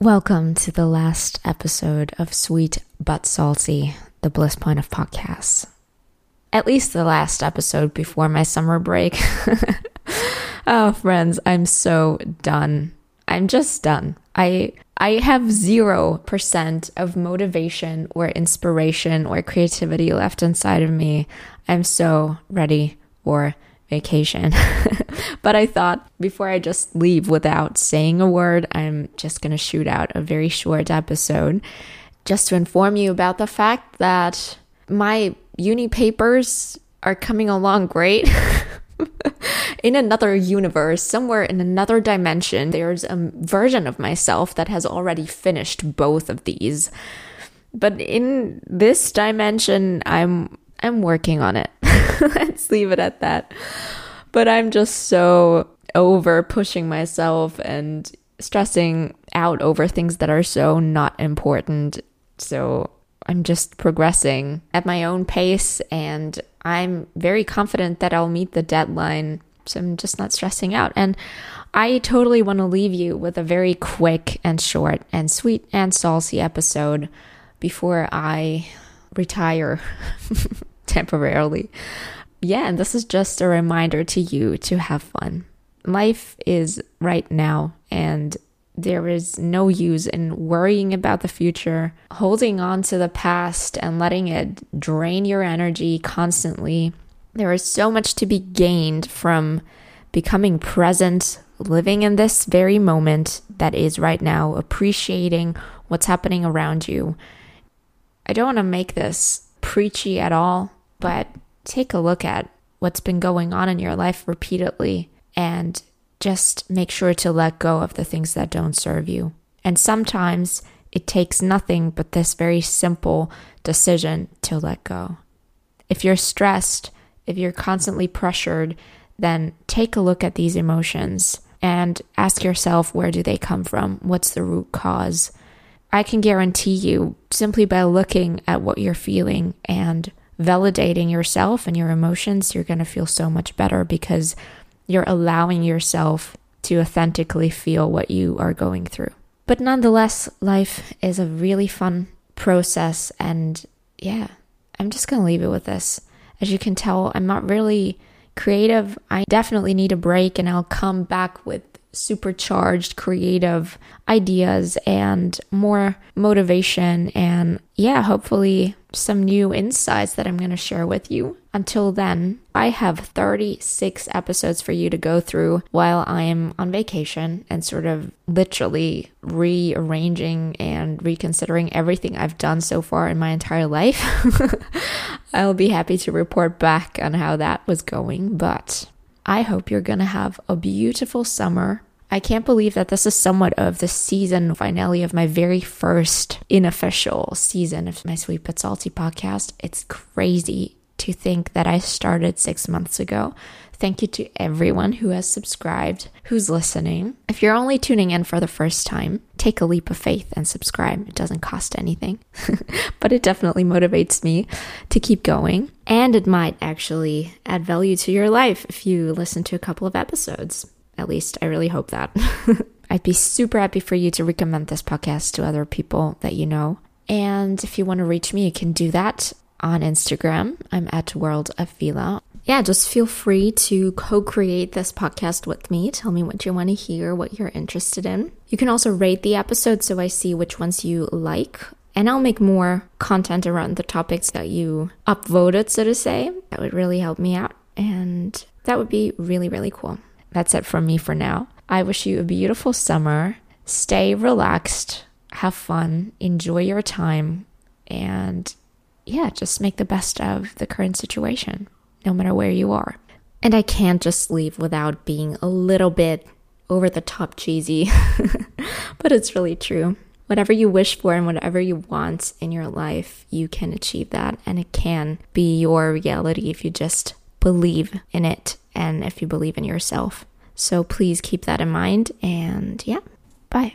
Welcome to the last episode of Sweet But Salty, the bliss point of podcasts. At least the last episode before my summer break. oh, friends, I'm so done. I'm just done. I I have 0% of motivation or inspiration or creativity left inside of me. I'm so ready for vacation. but I thought before I just leave without saying a word, I'm just going to shoot out a very short episode just to inform you about the fact that my uni papers are coming along great. in another universe, somewhere in another dimension, there's a version of myself that has already finished both of these. But in this dimension, I'm I'm working on it. Let's leave it at that. But I'm just so over pushing myself and stressing out over things that are so not important. So I'm just progressing at my own pace and I'm very confident that I'll meet the deadline. So I'm just not stressing out. And I totally want to leave you with a very quick and short and sweet and saucy episode before I retire temporarily. Yeah, and this is just a reminder to you to have fun. Life is right now, and there is no use in worrying about the future, holding on to the past, and letting it drain your energy constantly. There is so much to be gained from becoming present, living in this very moment that is right now, appreciating what's happening around you. I don't want to make this preachy at all, but take a look at what's been going on in your life repeatedly and just make sure to let go of the things that don't serve you. And sometimes it takes nothing but this very simple decision to let go. If you're stressed, if you're constantly pressured, then take a look at these emotions and ask yourself where do they come from? What's the root cause? I can guarantee you simply by looking at what you're feeling and validating yourself and your emotions, you're going to feel so much better because you're allowing yourself to authentically feel what you are going through. But nonetheless, life is a really fun process. And yeah, I'm just going to leave it with this. As you can tell, I'm not really creative. I definitely need a break and I'll come back with supercharged creative ideas and more motivation and yeah, hopefully some new insights that I'm going to share with you. Until then, I have 36 episodes for you to go through while I am on vacation and sort of literally rearranging and reconsidering everything I've done so far in my entire life. I'll be happy to report back on how that was going, but I hope you're going to have a beautiful summer I can't believe that this is somewhat of the season finale of my very first unofficial season of my Sweet But Salty podcast. It's crazy to think that I started six months ago. Thank you to everyone who has subscribed, who's listening. If you're only tuning in for the first time, take a leap of faith and subscribe. It doesn't cost anything, but it definitely motivates me to keep going. And it might actually add value to your life if you listen to a couple of episodes. At least I really hope that. I'd be super happy for you to recommend this podcast to other people that you know. And if you want to reach me, you can do that on Instagram. I'm at World of Vila. Yeah, just feel free to co create this podcast with me. Tell me what you want to hear, what you're interested in. You can also rate the episode so I see which ones you like. And I'll make more content around the topics that you upvoted, so to say. That would really help me out. And that would be really, really cool. That's it from me for now. I wish you a beautiful summer. Stay relaxed, have fun, enjoy your time, and yeah, just make the best of the current situation, no matter where you are. And I can't just leave without being a little bit over the top cheesy, but it's really true. Whatever you wish for and whatever you want in your life, you can achieve that. And it can be your reality if you just believe in it and if you believe in yourself. So please keep that in mind. And yeah, bye.